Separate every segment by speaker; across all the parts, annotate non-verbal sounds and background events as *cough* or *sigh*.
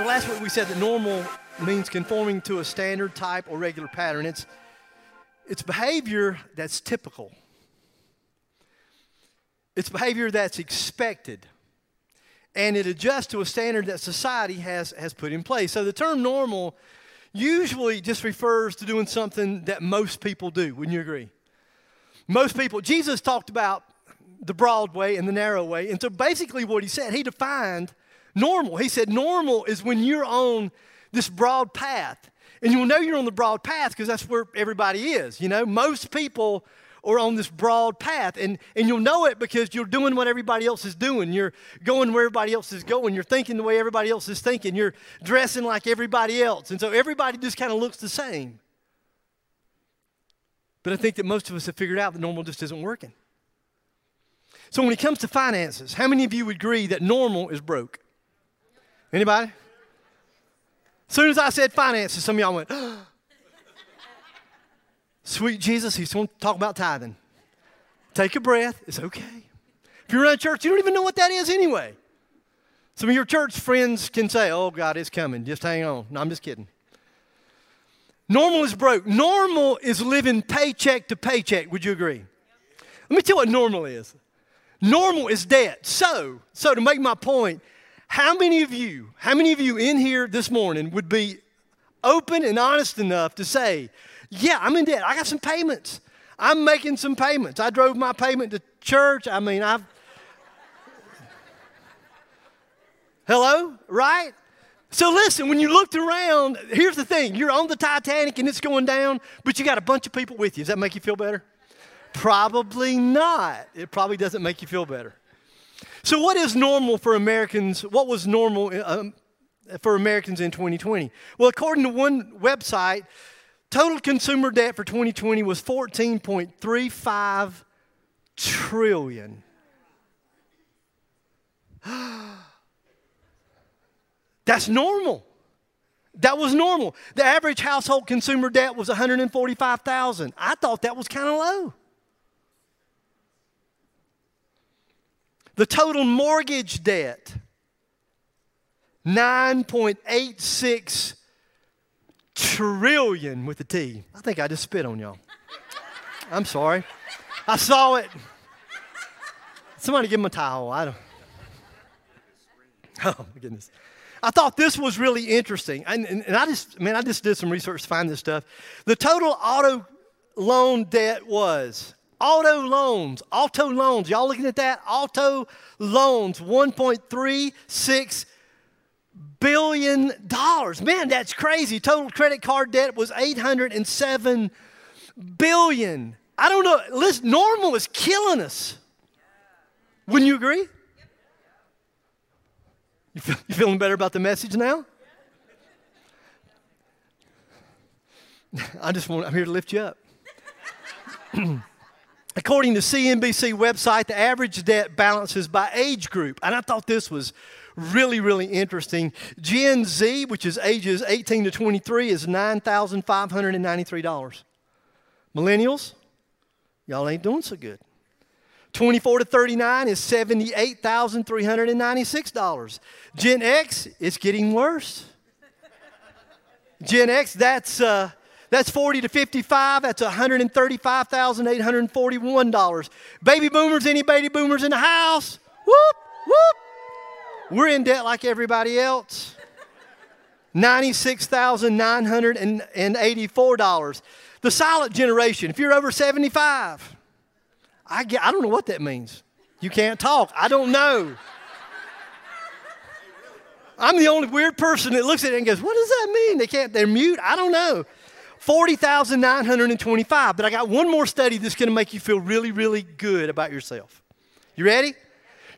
Speaker 1: So last week we said that normal means conforming to a standard type or regular pattern. It's, it's behavior that's typical. It's behavior that's expected. And it adjusts to a standard that society has, has put in place. So the term normal usually just refers to doing something that most people do. Wouldn't you agree? Most people, Jesus talked about the broad way and the narrow way. And so basically what he said, he defined normal. He said, normal is when you're on this broad path. And you'll know you're on the broad path because that's where everybody is. You know, most people are on this broad path. And, and you'll know it because you're doing what everybody else is doing. You're going where everybody else is going. You're thinking the way everybody else is thinking. You're dressing like everybody else. And so everybody just kind of looks the same. But I think that most of us have figured out that normal just isn't working. So when it comes to finances, how many of you would agree that normal is broke? Anybody? As soon as I said finances, some of y'all went, *gasps* Sweet Jesus, he's going to talk about tithing. Take a breath. It's okay. If you're around church, you don't even know what that is anyway. Some of your church friends can say, Oh, God, it's coming. Just hang on. No, I'm just kidding. Normal is broke. Normal is living paycheck to paycheck. Would you agree? Let me tell you what normal is. Normal is debt. So, so to make my point, how many of you, how many of you in here this morning would be open and honest enough to say, yeah, I'm in debt. I got some payments. I'm making some payments. I drove my payment to church. I mean, I've. *laughs* Hello? Right? So listen, when you looked around, here's the thing you're on the Titanic and it's going down, but you got a bunch of people with you. Does that make you feel better? Probably not. It probably doesn't make you feel better. So, what is normal for Americans? What was normal um, for Americans in 2020? Well, according to one website, total consumer debt for 2020 was 14.35 trillion. *gasps* That's normal. That was normal. The average household consumer debt was 145,000. I thought that was kind of low. The total mortgage debt, 9.86 trillion with a T. I think I just spit on y'all. I'm sorry. I saw it. Somebody give him a towel. I don't. Oh my goodness. I thought this was really interesting. And, and, and I just, man, I just did some research to find this stuff. The total auto loan debt was Auto loans, auto loans. Y'all looking at that? Auto loans, $1.36 billion. Man, that's crazy. Total credit card debt was 807 billion. I don't know. Listen, normal is killing us. Wouldn't you agree? You, feel, you feeling better about the message now? *laughs* I just want, I'm here to lift you up. *clears throat* According to CNBC website, the average debt balances by age group. And I thought this was really, really interesting. Gen Z, which is ages 18 to 23, is $9,593. Millennials, y'all ain't doing so good. 24 to 39 is $78,396. Gen X, it's getting worse. Gen X, that's uh, that's 40 to 55. That's $135,841. Baby boomers, any baby boomers in the house? Whoop, whoop. We're in debt like everybody else. $96,984. The silent generation, if you're over 75, I, get, I don't know what that means. You can't talk. I don't know. I'm the only weird person that looks at it and goes, What does that mean? They can't, they're mute? I don't know. 40,925. But I got one more study that's going to make you feel really, really good about yourself. You ready?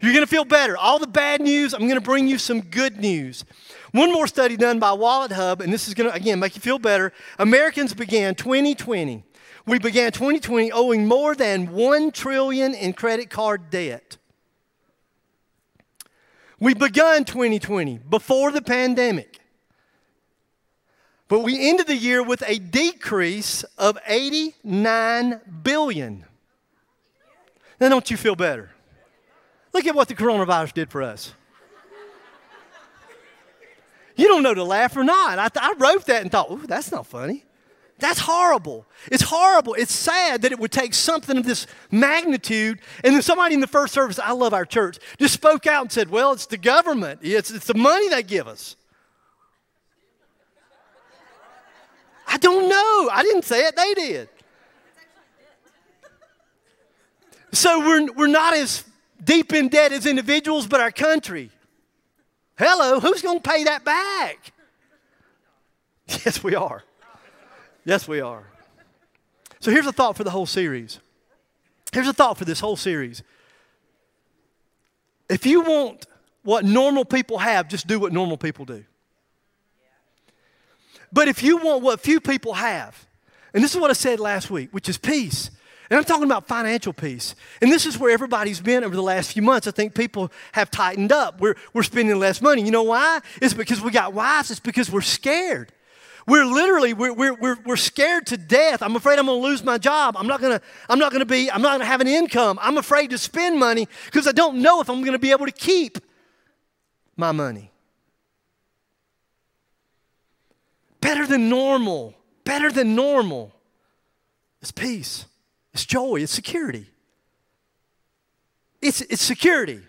Speaker 1: You're going to feel better. All the bad news, I'm going to bring you some good news. One more study done by WalletHub, and this is going to, again, make you feel better. Americans began 2020. We began 2020 owing more than 1 trillion in credit card debt. We begun 2020 before the pandemic. But we ended the year with a decrease of 89 billion. Now, don't you feel better? Look at what the coronavirus did for us. You don't know to laugh or not. I, I wrote that and thought, ooh, that's not funny. That's horrible. It's horrible. It's sad that it would take something of this magnitude. And then somebody in the first service, I love our church, just spoke out and said, Well, it's the government, it's, it's the money they give us. I don't know. I didn't say it, they did. So we're, we're not as deep in debt as individuals, but our country. Hello, who's going to pay that back? Yes, we are. Yes, we are. So here's a thought for the whole series. Here's a thought for this whole series. If you want what normal people have, just do what normal people do. But if you want what few people have, and this is what I said last week, which is peace. And I'm talking about financial peace. And this is where everybody's been over the last few months. I think people have tightened up. We're, we're spending less money. You know why? It's because we got wives, it's because we're scared. We're literally, we're, we're, we're, we're scared to death. I'm afraid I'm going to lose my job. I'm not going to, I'm not going to be, I'm not going to have an income. I'm afraid to spend money because I don't know if I'm going to be able to keep my money. Better than normal, better than normal It's peace, it's joy, it's security. It's, it's security.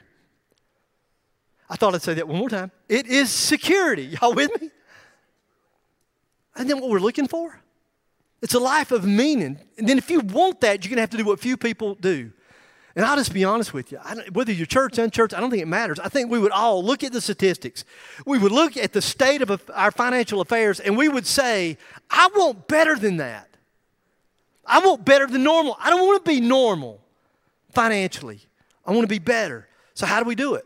Speaker 1: I thought I'd say that one more time. It is security. *laughs* Y'all with me? And then what we're looking for? It's a life of meaning. And then if you want that, you're going to have to do what few people do. And I'll just be honest with you. whether you're church, unchurch, I don't think it matters. I think we would all look at the statistics. We would look at the state of our financial affairs and we would say, I want better than that. I want better than normal. I don't want to be normal financially. I want to be better. So, how do we do it?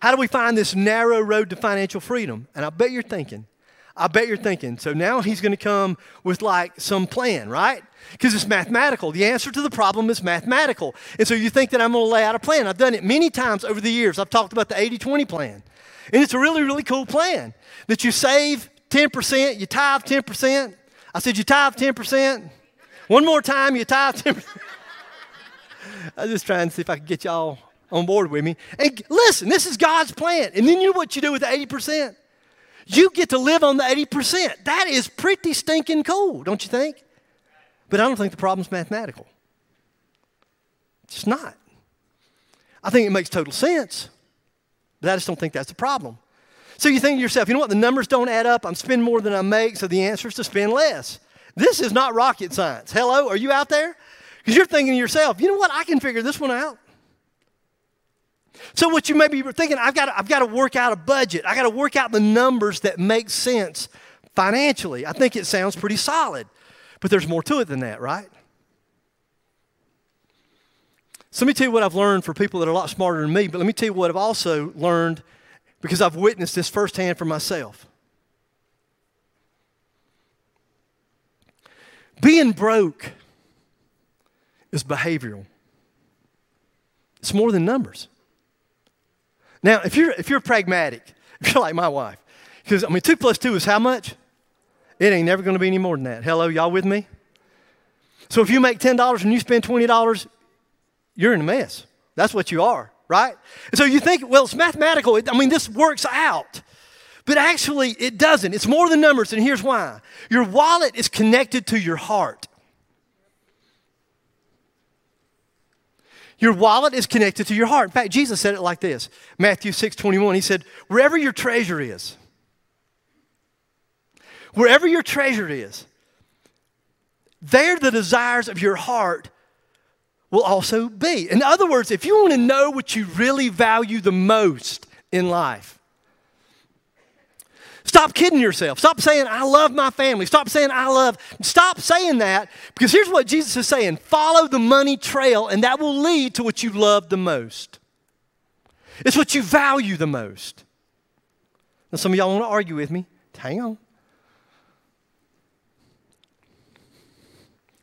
Speaker 1: How do we find this narrow road to financial freedom? And I bet you're thinking, I bet you're thinking, so now he's going to come with like some plan, right? Because it's mathematical. The answer to the problem is mathematical. And so you think that I'm going to lay out a plan. I've done it many times over the years. I've talked about the 80 20 plan. And it's a really, really cool plan that you save 10%, you tithe 10%. I said, you tithe 10%. One more time, you tithe 10%. I was just trying to see if I could get y'all on board with me. And listen, this is God's plan. And then you know what you do with the 80%? You get to live on the 80%. That is pretty stinking cool, don't you think? But I don't think the problem's mathematical. It's not. I think it makes total sense, but I just don't think that's the problem. So you think to yourself, you know what, the numbers don't add up. I'm spending more than I make, so the answer is to spend less. This is not rocket science. Hello, are you out there? Because you're thinking to yourself, you know what, I can figure this one out. So what you may be thinking, I've got, to, I've got to work out a budget. I got to work out the numbers that make sense financially. I think it sounds pretty solid, but there's more to it than that, right? So let me tell you what I've learned for people that are a lot smarter than me, but let me tell you what I've also learned because I've witnessed this firsthand for myself. Being broke is behavioral. It's more than numbers. Now, if you're, if you're pragmatic, *laughs* if you're like my wife, because, I mean, two plus two is how much? It ain't never going to be any more than that. Hello, y'all with me? So if you make $10 and you spend $20, you're in a mess. That's what you are, right? And so you think, well, it's mathematical. I mean, this works out. But actually, it doesn't. It's more than numbers, and here's why. Your wallet is connected to your heart. Your wallet is connected to your heart. In fact, Jesus said it like this Matthew 6 21. He said, Wherever your treasure is, wherever your treasure is, there the desires of your heart will also be. In other words, if you want to know what you really value the most in life, Stop kidding yourself. Stop saying, I love my family. Stop saying, I love. Stop saying that because here's what Jesus is saying follow the money trail, and that will lead to what you love the most. It's what you value the most. Now, some of y'all want to argue with me. Hang on.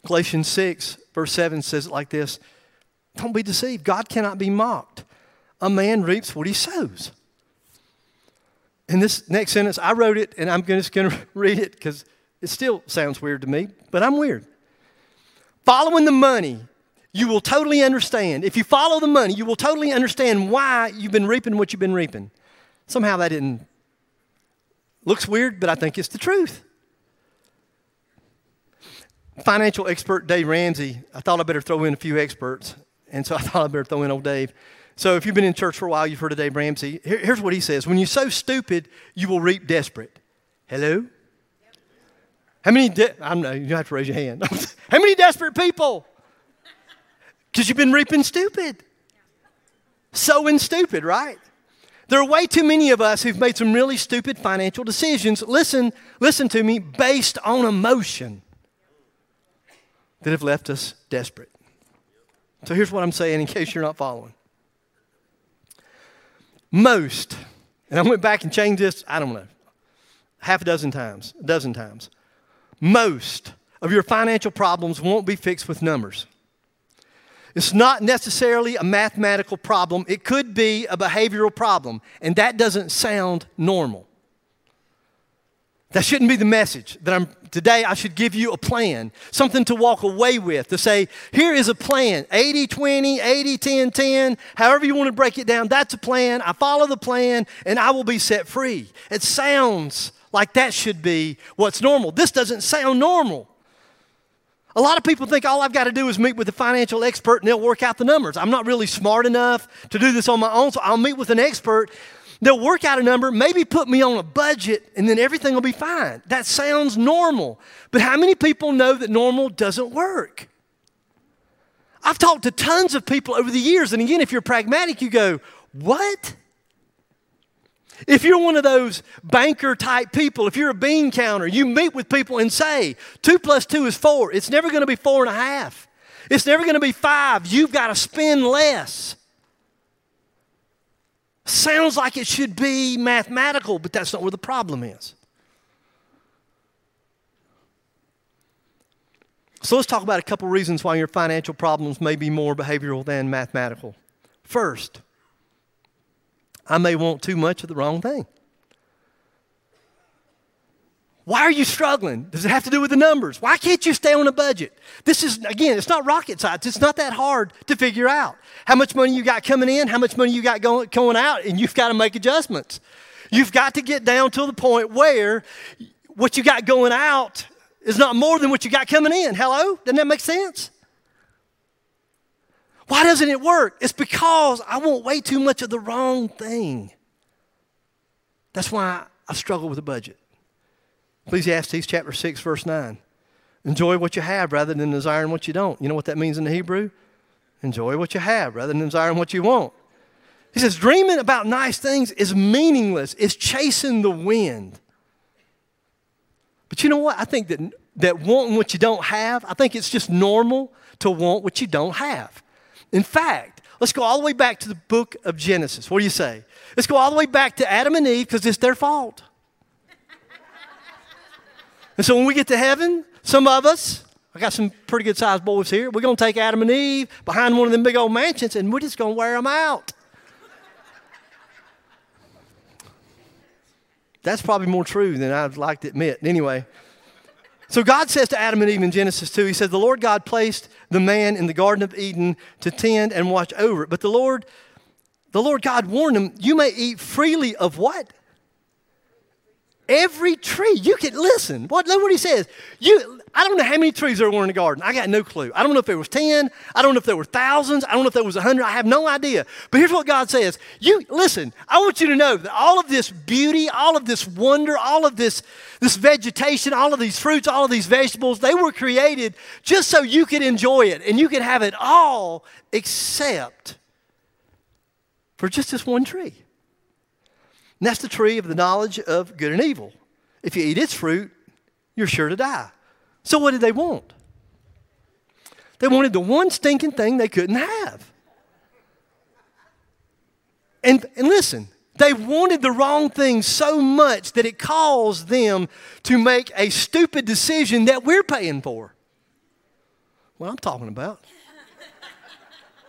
Speaker 1: Galatians 6, verse 7 says it like this Don't be deceived. God cannot be mocked. A man reaps what he sows. In this next sentence, I wrote it and I'm just going *laughs* to read it because it still sounds weird to me, but I'm weird. Following the money, you will totally understand. If you follow the money, you will totally understand why you've been reaping what you've been reaping. Somehow that didn't looks weird, but I think it's the truth. Financial expert Dave Ramsey, I thought I better throw in a few experts, and so *laughs* I thought I better throw in old Dave. So if you've been in church for a while, you've heard of Dave Ramsey. Here, here's what he says When you sow stupid, you will reap desperate. Hello? How many, de- I don't know, you have to raise your hand. *laughs* How many desperate people? Because you've been reaping stupid. Sowing stupid, right? There are way too many of us who've made some really stupid financial decisions. Listen, listen to me, based on emotion that have left us desperate. So here's what I'm saying in case you're not following. Most, and I went back and changed this, I don't know, half a dozen times, a dozen times. Most of your financial problems won't be fixed with numbers. It's not necessarily a mathematical problem, it could be a behavioral problem, and that doesn't sound normal. That shouldn't be the message that I'm today. I should give you a plan, something to walk away with, to say, here is a plan 80 20, 80 10 10, however you want to break it down. That's a plan. I follow the plan and I will be set free. It sounds like that should be what's normal. This doesn't sound normal. A lot of people think all I've got to do is meet with a financial expert and they'll work out the numbers. I'm not really smart enough to do this on my own, so I'll meet with an expert. They'll work out a number, maybe put me on a budget, and then everything will be fine. That sounds normal. But how many people know that normal doesn't work? I've talked to tons of people over the years, and again, if you're pragmatic, you go, What? If you're one of those banker type people, if you're a bean counter, you meet with people and say, two plus two is four. It's never going to be four and a half. It's never going to be five. You've got to spend less. Sounds like it should be mathematical, but that's not where the problem is. So let's talk about a couple reasons why your financial problems may be more behavioral than mathematical. First, I may want too much of the wrong thing. Why are you struggling? Does it have to do with the numbers? Why can't you stay on a budget? This is, again, it's not rocket science. It's not that hard to figure out. How much money you got coming in, how much money you got going, going out, and you've got to make adjustments. You've got to get down to the point where what you got going out is not more than what you got coming in. Hello? Doesn't that make sense? Why doesn't it work? It's because I want way too much of the wrong thing. That's why I struggle with a budget. Ecclesiastes chapter 6, verse 9. Enjoy what you have rather than desiring what you don't. You know what that means in the Hebrew? Enjoy what you have rather than desiring what you want. He says, dreaming about nice things is meaningless, it's chasing the wind. But you know what? I think that, that wanting what you don't have, I think it's just normal to want what you don't have. In fact, let's go all the way back to the book of Genesis. What do you say? Let's go all the way back to Adam and Eve because it's their fault. And so when we get to heaven, some of us, I got some pretty good sized boys here, we're going to take Adam and Eve behind one of them big old mansions and we're just going to wear them out. That's probably more true than I'd like to admit. Anyway, so God says to Adam and Eve in Genesis 2, He says, The Lord God placed the man in the Garden of Eden to tend and watch over it. But the Lord, the Lord God warned him, You may eat freely of what? Every tree. You can listen. What look what he says. You I don't know how many trees there were in the garden. I got no clue. I don't know if there was 10. I don't know if there were thousands. I don't know if there was 100. I have no idea. But here's what God says. You listen, I want you to know that all of this beauty, all of this wonder, all of this this vegetation, all of these fruits, all of these vegetables, they were created just so you could enjoy it and you could have it all except for just this one tree. And that's the tree of the knowledge of good and evil. If you eat its fruit, you're sure to die. So, what did they want? They wanted the one stinking thing they couldn't have. And, and listen, they wanted the wrong thing so much that it caused them to make a stupid decision that we're paying for. What I'm talking about.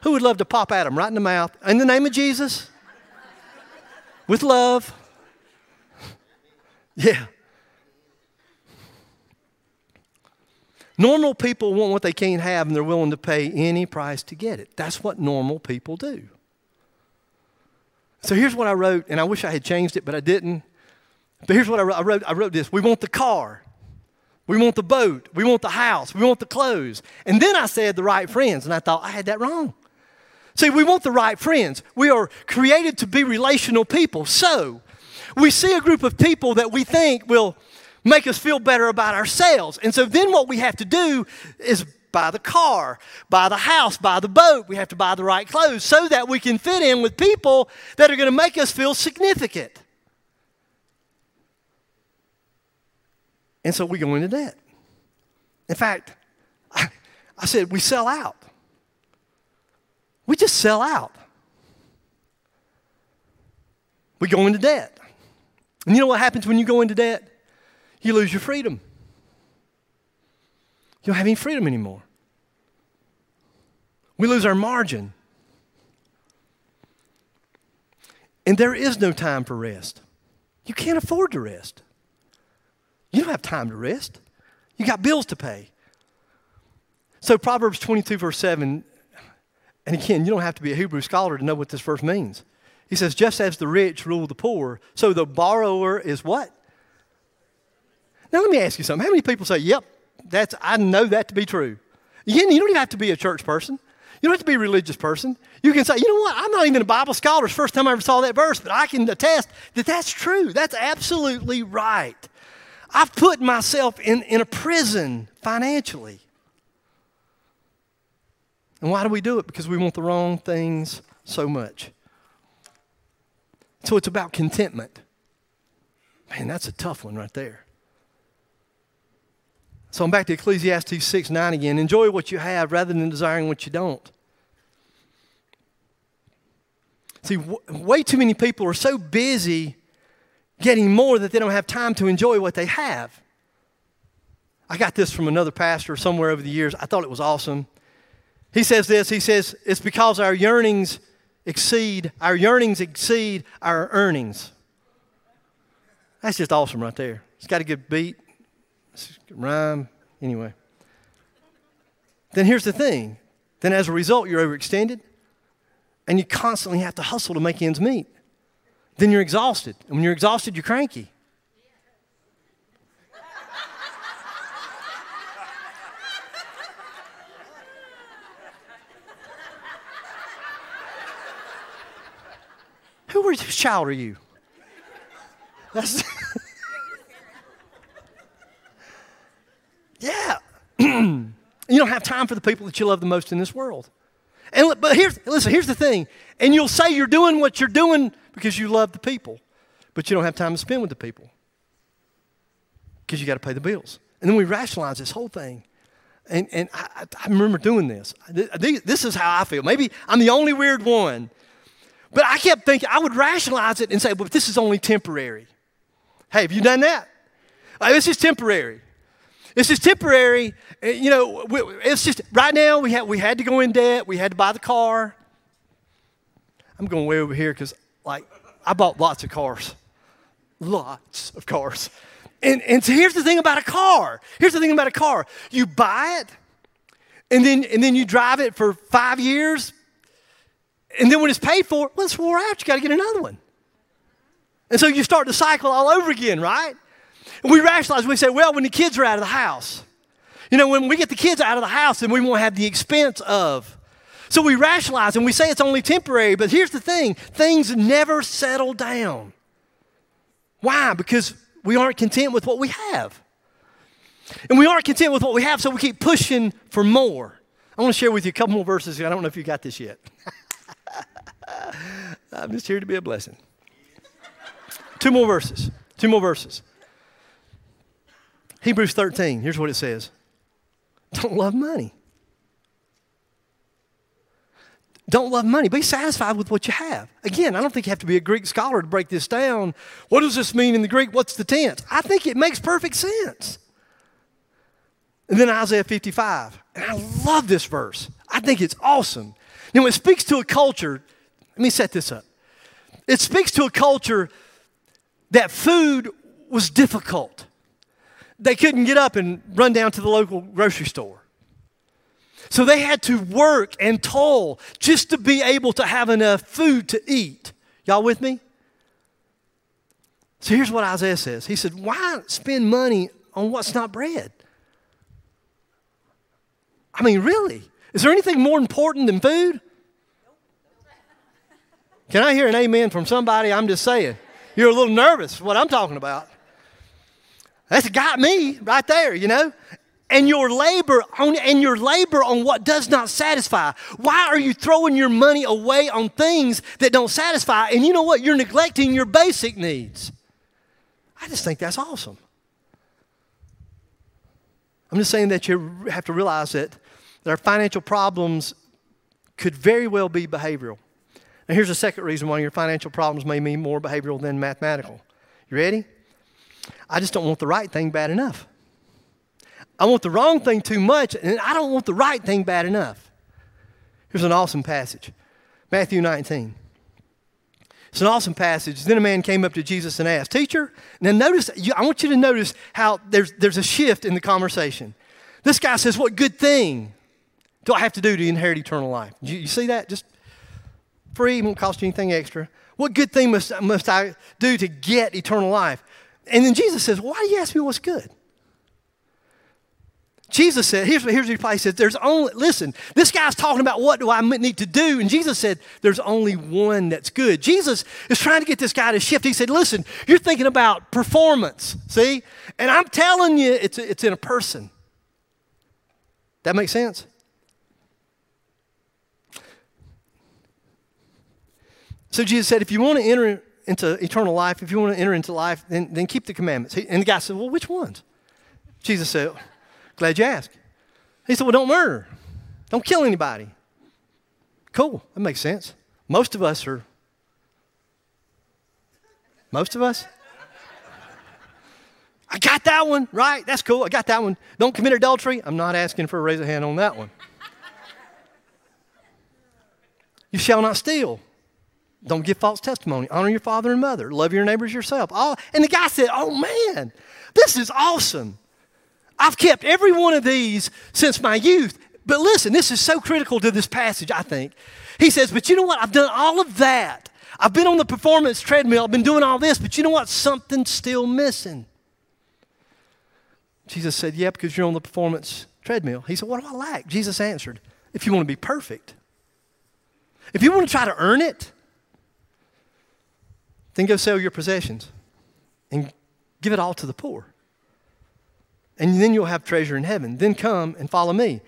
Speaker 1: Who would love to pop at them right in the mouth in the name of Jesus? With love. Yeah. Normal people want what they can't have and they're willing to pay any price to get it. That's what normal people do. So here's what I wrote, and I wish I had changed it, but I didn't. But here's what I wrote. I wrote, I wrote this. We want the car. We want the boat. We want the house. We want the clothes. And then I said the right friends, and I thought I had that wrong. See, we want the right friends. We are created to be relational people. So we see a group of people that we think will make us feel better about ourselves. And so then what we have to do is buy the car, buy the house, buy the boat. We have to buy the right clothes so that we can fit in with people that are going to make us feel significant. And so we go into debt. In fact, I, *laughs* I said we sell out. We just sell out. We go into debt. And you know what happens when you go into debt? You lose your freedom. You don't have any freedom anymore. We lose our margin. And there is no time for rest. You can't afford to rest. You don't have time to rest. You got bills to pay. So, Proverbs 22, verse 7, and again, you don't have to be a Hebrew scholar to know what this verse means. He says, just as the rich rule the poor, so the borrower is what? Now, let me ask you something. How many people say, yep, that's, I know that to be true? You, you don't even have to be a church person. You don't have to be a religious person. You can say, you know what? I'm not even a Bible scholar. It's the first time I ever saw that verse, but I can attest that that's true. That's absolutely right. I've put myself in, in a prison financially. And why do we do it? Because we want the wrong things so much. So it's about contentment. Man, that's a tough one right there. So I'm back to Ecclesiastes 6 9 again. Enjoy what you have rather than desiring what you don't. See, w- way too many people are so busy getting more that they don't have time to enjoy what they have. I got this from another pastor somewhere over the years. I thought it was awesome. He says this He says, It's because our yearnings exceed, our yearnings exceed our earnings. That's just awesome right there. It's got a good beat rhyme. Anyway. Then here's the thing. Then as a result, you're overextended and you constantly have to hustle to make ends meet. Then you're exhausted. And when you're exhausted, you're cranky. Who child are you? That's *laughs* Yeah. *clears throat* you don't have time for the people that you love the most in this world. And but here's listen, here's the thing. And you'll say you're doing what you're doing because you love the people, but you don't have time to spend with the people. Because you got to pay the bills. And then we rationalize this whole thing. And, and I, I remember doing this. This is how I feel. Maybe I'm the only weird one. But I kept thinking, I would rationalize it and say, well, this is only temporary. Hey, have you done that? Like, this is temporary. This is temporary. Uh, you know, it's just right now we had, we had to go in debt. We had to buy the car. I'm going way over here because, like, I bought lots of cars. Lots of cars. And, and so here's the thing about a car. Here's the thing about a car. You buy it, and then, and then you drive it for five years, and then when it's paid for, well, it's wore out. You got to get another one. And so you start the cycle all over again, right? And we rationalize, we say, well, when the kids are out of the house, you know, when we get the kids out of the house, then we won't have the expense of. So we rationalize and we say it's only temporary, but here's the thing things never settle down. Why? Because we aren't content with what we have. And we aren't content with what we have, so we keep pushing for more. I want to share with you a couple more verses. I don't know if you got this yet. *laughs* *laughs* I'm just here to be a blessing. Two more verses. Two more verses. Hebrews 13, here's what it says Don't love money. Don't love money. Be satisfied with what you have. Again, I don't think you have to be a Greek scholar to break this down. What does this mean in the Greek? What's the tense? I think it makes perfect sense. And then Isaiah 55. And I love this verse. I think it's awesome. Now, it speaks to a culture, let me set this up. It speaks to a culture that food was difficult. They couldn't get up and run down to the local grocery store. So they had to work and toil just to be able to have enough food to eat. Y'all with me? So here's what Isaiah says He said, Why spend money on what's not bread? I mean, really? Is there anything more important than food? Can I hear an amen from somebody? I'm just saying. You're a little nervous, what I'm talking about. That's got me right there, you know? And your labor on and your labor on what does not satisfy. Why are you throwing your money away on things that don't satisfy? And you know what? You're neglecting your basic needs. I just think that's awesome. I'm just saying that you have to realize that that our financial problems could very well be behavioral. And here's a second reason why your financial problems may be more behavioral than mathematical. You ready? I just don't want the right thing bad enough. I want the wrong thing too much, and I don't want the right thing bad enough. Here's an awesome passage Matthew 19. It's an awesome passage. Then a man came up to Jesus and asked, Teacher, now notice, I want you to notice how there's, there's a shift in the conversation. This guy says, What good thing do I have to do to inherit eternal life? You, you see that? Just free, won't cost you anything extra. What good thing must, must I do to get eternal life? And then Jesus says, Why do you ask me what's good? Jesus said, here's, here's what he said, there's only, listen, this guy's talking about what do I need to do. And Jesus said, there's only one that's good. Jesus is trying to get this guy to shift. He said, listen, you're thinking about performance, see? And I'm telling you, it's, it's in a person. That makes sense? So Jesus said, if you want to enter into eternal life, if you want to enter into life, then, then keep the commandments. And the guy said, well, which ones? Jesus said, glad you asked. He said, well, don't murder. Don't kill anybody. Cool, that makes sense. Most of us are, most of us? I got that one, right? That's cool. I got that one. Don't commit adultery. I'm not asking for a raise of hand on that one. you shall not steal. Don't give false testimony. Honor your father and mother. Love your neighbors yourself. All, and the guy said, Oh man, this is awesome. I've kept every one of these since my youth. But listen, this is so critical to this passage, I think. He says, But you know what? I've done all of that. I've been on the performance treadmill. I've been doing all this. But you know what? Something's still missing. Jesus said, Yeah, because you're on the performance treadmill. He said, What do I lack? Jesus answered, If you want to be perfect, if you want to try to earn it, then go sell your possessions and give it all to the poor. And then you'll have treasure in heaven. Then come and follow me.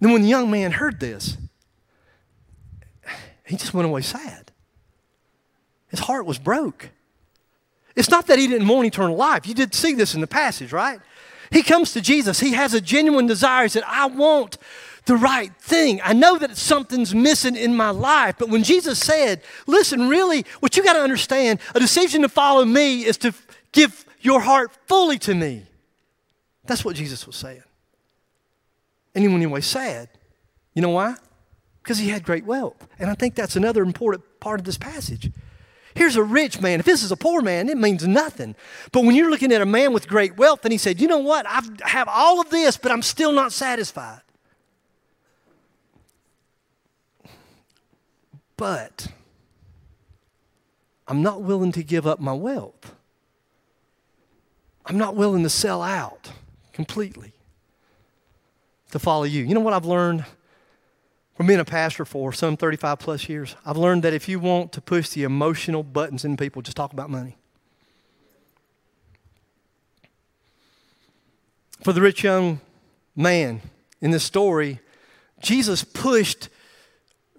Speaker 1: Then, when the young man heard this, he just went away sad. His heart was broke. It's not that he didn't want eternal life. You did see this in the passage, right? He comes to Jesus. He has a genuine desire. He said, I want the right thing. I know that something's missing in my life. But when Jesus said, listen, really, what you got to understand, a decision to follow me is to give your heart fully to me. That's what Jesus was saying. And when he was sad, you know why? Because he had great wealth. And I think that's another important part of this passage. Here's a rich man. If this is a poor man, it means nothing. But when you're looking at a man with great wealth, and he said, You know what? I have all of this, but I'm still not satisfied. But I'm not willing to give up my wealth. I'm not willing to sell out completely to follow you. You know what I've learned from being a pastor for some 35 plus years? I've learned that if you want to push the emotional buttons in people, just talk about money. For the rich young man in this story, Jesus pushed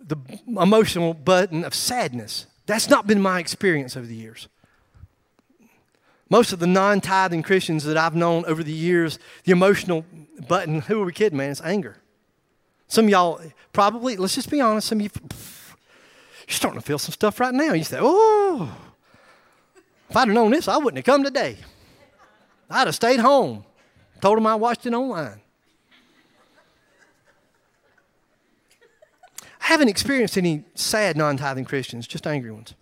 Speaker 1: the emotional button of sadness. That's not been my experience over the years. Most of the non tithing Christians that I've known over the years, the emotional button, who are we kidding, man? It's anger. Some of y'all probably, let's just be honest, some of you, you're starting to feel some stuff right now. You say, oh, if I'd have known this, I wouldn't have come today. I'd have stayed home. Told them I watched it online. I haven't experienced any sad non tithing Christians, just angry ones.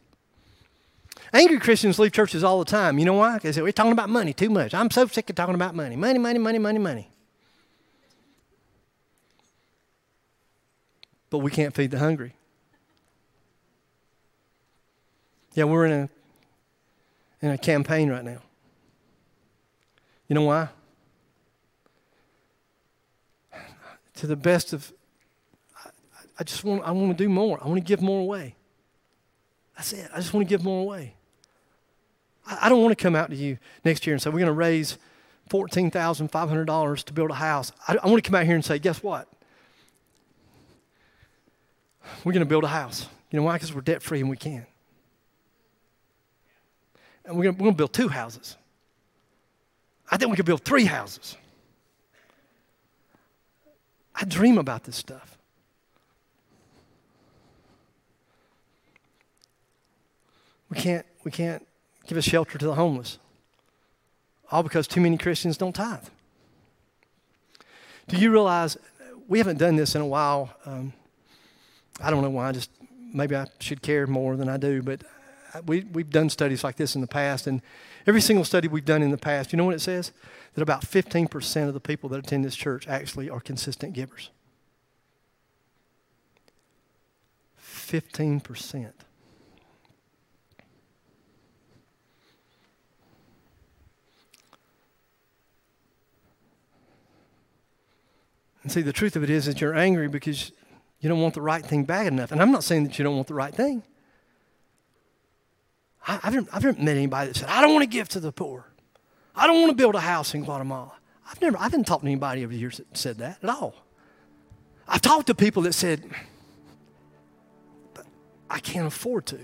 Speaker 1: Angry Christians leave churches all the time. You know why? Because we're talking about money too much. I'm so sick of talking about money. Money, money, money, money, money. But we can't feed the hungry. Yeah, we're in a in a campaign right now. You know why? To the best of I just want I want to do more. I want to give more away. That's it. I just want to give more away. I, I don't want to come out to you next year and say we're going to raise $14,500 to build a house. I, I want to come out here and say, guess what? We're going to build a house. You know why? Because we're debt free and we can. And we're going to build two houses. I think we could build three houses. I dream about this stuff. We can't, we can't give a shelter to the homeless. All because too many Christians don't tithe. Do you realize we haven't done this in a while? Um, I don't know why. I Just maybe I should care more than I do, but we, we've done studies like this in the past, and every single study we've done in the past, you know what it says? That about 15% of the people that attend this church actually are consistent givers. 15%. And see, the truth of it is that you're angry because you don't want the right thing bad enough. And I'm not saying that you don't want the right thing. I, have never, I've never met anybody that said, I don't want to give to the poor. I don't want to build a house in Guatemala. I've never, I haven't talked to anybody over the years that said that at all. I've talked to people that said, I can't afford to.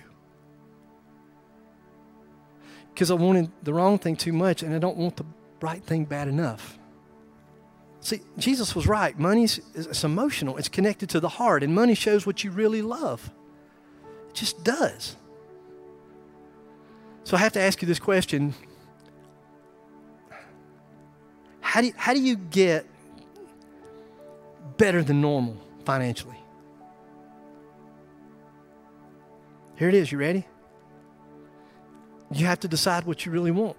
Speaker 1: Because I wanted the wrong thing too much and I don't want the right thing bad enough. See, Jesus was right. Money is it's emotional. It's connected to the heart, and money shows what you really love. It just does. So I have to ask you this question. How do you, how do you get better than normal financially? Here it is. You ready? You have to decide what you really want.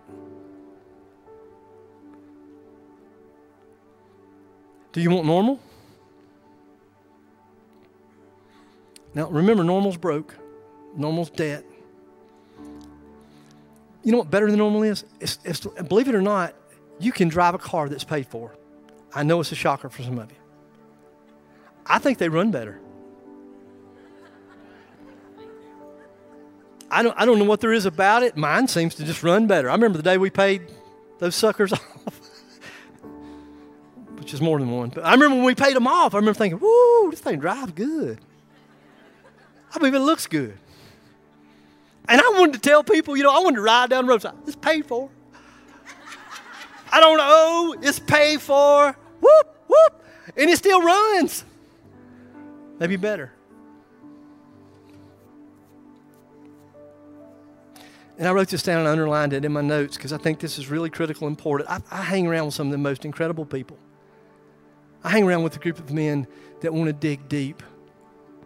Speaker 1: Do you want normal? Now, remember, normal's broke, normal's debt. You know what better than normal is? It's, it's, believe it or not, you can drive a car that's paid for. I know it's a shocker for some of you. I think they run better. I don't, I don't know what there is about it. Mine seems to just run better. I remember the day we paid those suckers *laughs* off which is more than one. But I remember when we paid them off, I remember thinking, whoo, this thing drives good. I believe it looks good. And I wanted to tell people, you know, I wanted to ride down the road. It's paid for. I don't know. It's paid for. Whoop, whoop. And it still runs. Maybe better. And I wrote this down and underlined it in my notes because I think this is really critical and important. I, I hang around with some of the most incredible people. I hang around with a group of men that want to dig deep.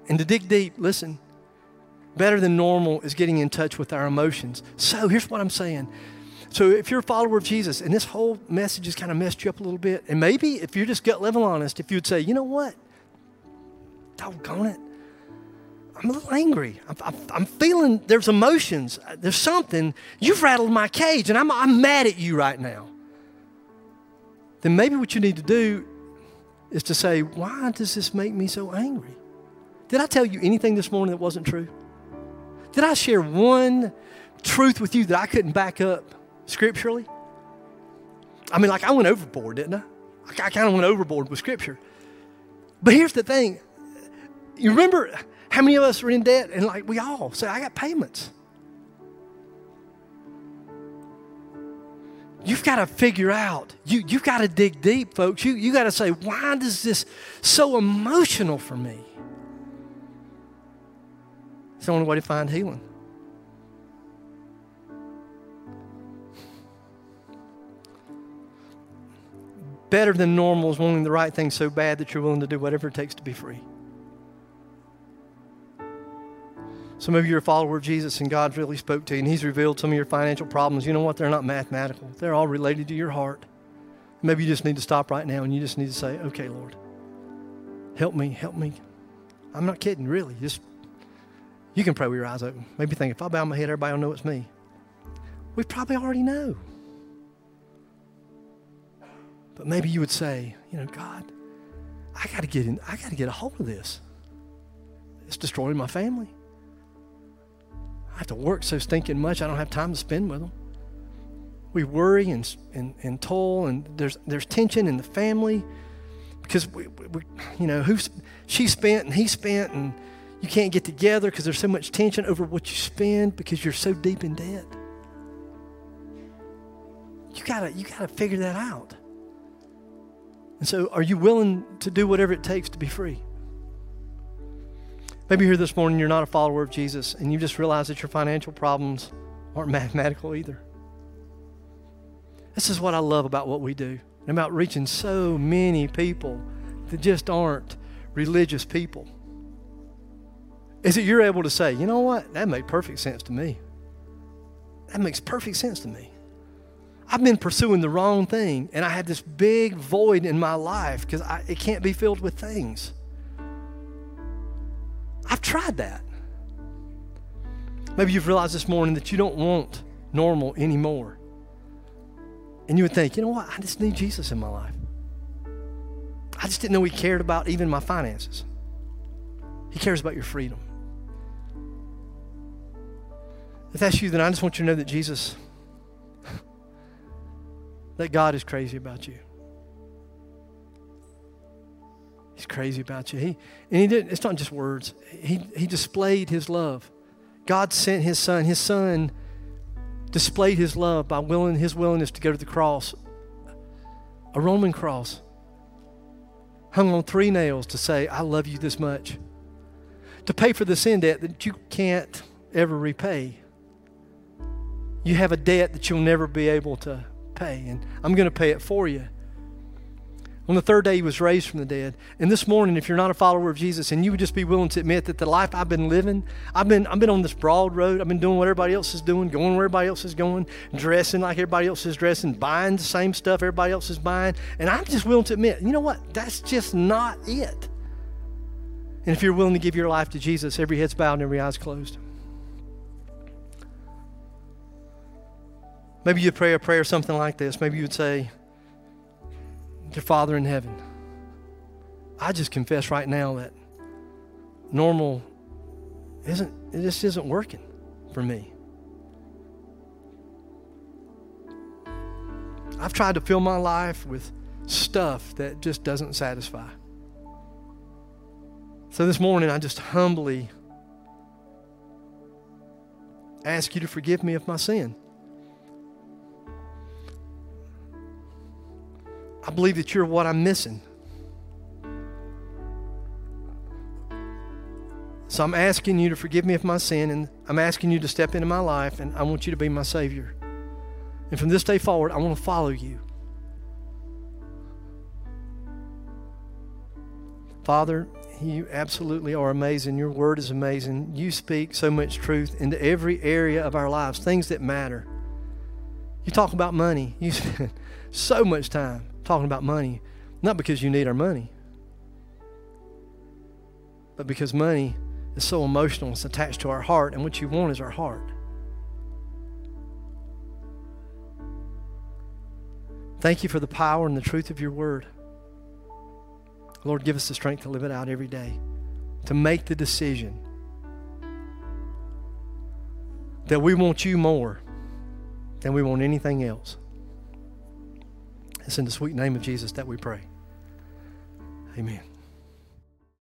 Speaker 1: And to dig deep, listen, better than normal is getting in touch with our emotions. So here's what I'm saying. So if you're a follower of Jesus and this whole message has kind of messed you up a little bit, and maybe if you're just gut level honest, if you would say, you know what? Doggone it. I'm a little angry. I'm, I'm, I'm, feeling there's emotions. Uh, there's something. You've rattled my cage, and I'm, I'm mad at you right now. Then maybe what you need to do is to say, why does this make me so angry? Did I tell you anything this morning that wasn't true? Did I share one truth with you that I couldn't back up scripturally? I mean, like I went overboard, didn't I? I kind of went overboard with scripture. But here's the thing. You remember how many of us are in debt? And like we all say, I got payments. You've got to figure out, you, you've got to dig deep, folks. You, you got to say, why is this so emotional for me? It's the only way to find healing. Better than normal is wanting the right thing so bad that you're willing to do whatever it takes to be free. Some of you are a follower of Jesus and God really spoke to you and He's revealed some of your financial problems. You know what? They're not mathematical, they're all related to your heart. Maybe you just need to stop right now and you just need to say, okay, Lord, help me, help me. I'm not kidding, really. Just you can pray with your eyes open. Maybe think, if I bow my head, everybody will know it's me. We probably already know. But maybe you would say, you know, God, I got to get in, I got to get a hold of this. It's destroying my family. I have to work so stinking much, I don't have time to spend with them. We worry and, and, and toil, and there's, there's tension in the family because, we, we, you know, who's, she spent and he spent, and you can't get together because there's so much tension over what you spend because you're so deep in debt. You gotta, you gotta figure that out. And so, are you willing to do whatever it takes to be free? Maybe here this morning you're not a follower of Jesus and you just realize that your financial problems aren't *laughs* mathematical either. This is what I love about what we do and about reaching so many people that just aren't religious people. Is that you're able to say, you know what? That makes perfect sense to me. That makes perfect sense to me. I've been pursuing the wrong thing, and I have this big void in my life because it can't be filled with things. I've tried that. Maybe you've realized this morning that you don't want normal anymore. And you would think, you know what? I just need Jesus in my life. I just didn't know He cared about even my finances. He cares about your freedom. If that's you, then I just want you to know that Jesus, *laughs* that God is crazy about you. He's crazy about you. He, and he didn't, it's not just words. He, he displayed his love. God sent his son. His son displayed his love by willing his willingness to go to the cross, a Roman cross, hung on three nails to say, I love you this much. To pay for the sin debt that you can't ever repay. You have a debt that you'll never be able to pay, and I'm going to pay it for you. On the third day, he was raised from the dead. And this morning, if you're not a follower of Jesus and you would just be willing to admit that the life I've been living, I've been, I've been on this broad road, I've been doing what everybody else is doing, going where everybody else is going, dressing like everybody else is dressing, buying the same stuff everybody else is buying. And I'm just willing to admit, you know what? That's just not it. And if you're willing to give your life to Jesus, every head's bowed and every eye's closed. Maybe you'd pray a prayer something like this. Maybe you would say, Dear Father in heaven, I just confess right now that normal isn't, it just isn't working for me. I've tried to fill my life with stuff that just doesn't satisfy. So this morning, I just humbly ask you to forgive me of my sin. I believe that you're what I'm missing. So I'm asking you to forgive me of my sin, and I'm asking you to step into my life, and I want you to be my Savior. And from this day forward, I want to follow you. Father, you absolutely are amazing. Your word is amazing. You speak so much truth into every area of our lives, things that matter. You talk about money. You *laughs* spend so much time talking about money, not because you need our money, but because money is so emotional, it's attached to our heart, and what you want is our heart. Thank you for the power and the truth of your word. Lord, give us the strength to live it out every day, to make the decision that we want you more than we want anything else. It's in the sweet name of Jesus that we pray. Amen.